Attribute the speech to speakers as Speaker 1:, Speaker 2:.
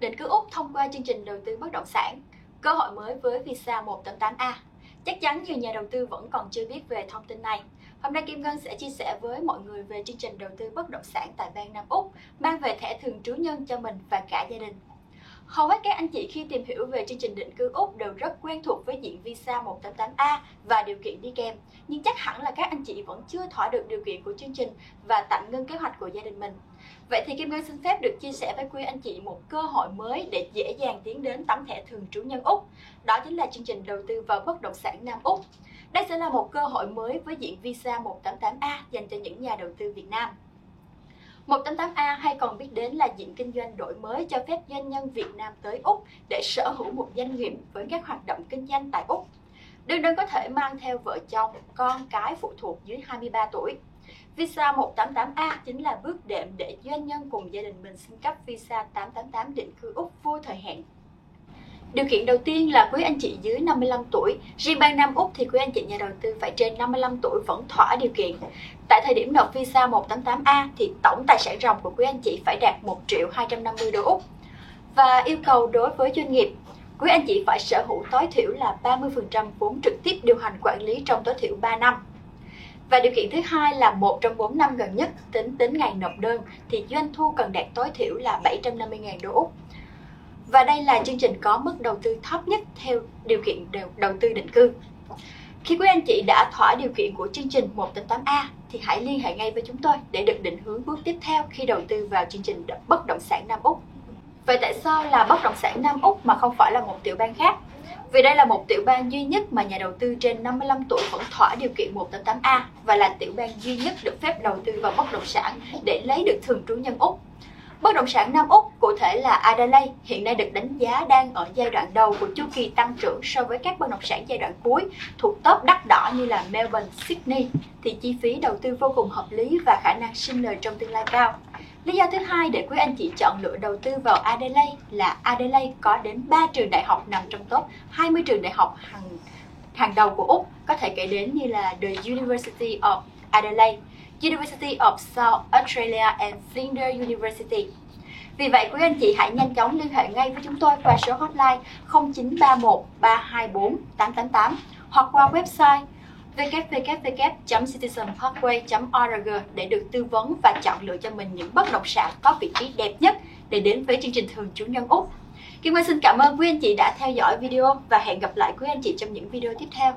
Speaker 1: Định cư Úc thông qua chương trình đầu tư bất động sản, cơ hội mới với visa 188A. Chắc chắn nhiều nhà đầu tư vẫn còn chưa biết về thông tin này. Hôm nay Kim Ngân sẽ chia sẻ với mọi người về chương trình đầu tư bất động sản tại bang Nam Úc, mang về thẻ thường trú nhân cho mình và cả gia đình. Hầu hết các anh chị khi tìm hiểu về chương trình định cư Úc đều rất quen thuộc với diện visa 188A và điều kiện đi kèm, nhưng chắc hẳn là các anh chị vẫn chưa thỏa được điều kiện của chương trình và tạm ngưng kế hoạch của gia đình mình. Vậy thì Kim Ngân xin phép được chia sẻ với quý anh chị một cơ hội mới để dễ dàng tiến đến tấm thẻ thường trú nhân Úc. Đó chính là chương trình đầu tư vào bất động sản Nam Úc. Đây sẽ là một cơ hội mới với diện visa 188A dành cho những nhà đầu tư Việt Nam. 188A hay còn biết đến là diện kinh doanh đổi mới cho phép doanh nhân Việt Nam tới Úc để sở hữu một doanh nghiệp với các hoạt động kinh doanh tại Úc. Đương đơn có thể mang theo vợ chồng, con cái phụ thuộc dưới 23 tuổi. Visa 188A chính là bước đệm để doanh nhân cùng gia đình mình xin cấp visa 888 định cư Úc vô thời hạn Điều kiện đầu tiên là quý anh chị dưới 55 tuổi, riêng bang Nam Úc thì quý anh chị nhà đầu tư phải trên 55 tuổi vẫn thỏa điều kiện. Tại thời điểm nộp visa 188A thì tổng tài sản ròng của quý anh chị phải đạt 1 triệu 250 đô Úc. Và yêu cầu đối với doanh nghiệp, quý anh chị phải sở hữu tối thiểu là 30% vốn trực tiếp điều hành quản lý trong tối thiểu 3 năm. Và điều kiện thứ hai là một trong 4 năm gần nhất tính đến ngày nộp đơn thì doanh thu cần đạt tối thiểu là 750.000 đô Úc. Và đây là chương trình có mức đầu tư thấp nhất theo điều kiện đầu tư định cư. Khi quý anh chị đã thỏa điều kiện của chương trình 188A thì hãy liên hệ ngay với chúng tôi để được định hướng bước tiếp theo khi đầu tư vào chương trình bất động sản Nam Úc. Vậy tại sao là bất động sản Nam Úc mà không phải là một tiểu bang khác? Vì đây là một tiểu bang duy nhất mà nhà đầu tư trên 55 tuổi vẫn thỏa điều kiện 188A và là tiểu bang duy nhất được phép đầu tư vào bất động sản để lấy được thường trú nhân Úc. Bất động sản Nam Úc, cụ thể là Adelaide, hiện nay được đánh giá đang ở giai đoạn đầu của chu kỳ tăng trưởng so với các bất động sản giai đoạn cuối thuộc top đắt đỏ như là Melbourne, Sydney, thì chi phí đầu tư vô cùng hợp lý và khả năng sinh lời trong tương lai cao. Lý do thứ hai để quý anh chị chọn lựa đầu tư vào Adelaide là Adelaide có đến 3 trường đại học nằm trong top 20 trường đại học hàng hàng đầu của Úc, có thể kể đến như là The University of Adelaide, University of South Australia and Flinders University. Vì vậy, quý anh chị hãy nhanh chóng liên hệ ngay với chúng tôi qua số hotline 0931 324 888 hoặc qua website www.citizenparkway.org để được tư vấn và chọn lựa cho mình những bất động sản có vị trí đẹp nhất để đến với chương trình thường trú nhân Úc. Kim Anh xin cảm ơn quý anh chị đã theo dõi video và hẹn gặp lại quý anh chị trong những video tiếp theo.